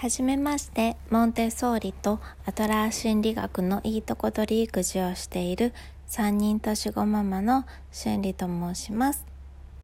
はじめまして、モンテソーリとアトラー心理学のいいとこ取り育児をしている3人年子ママの心理と申します。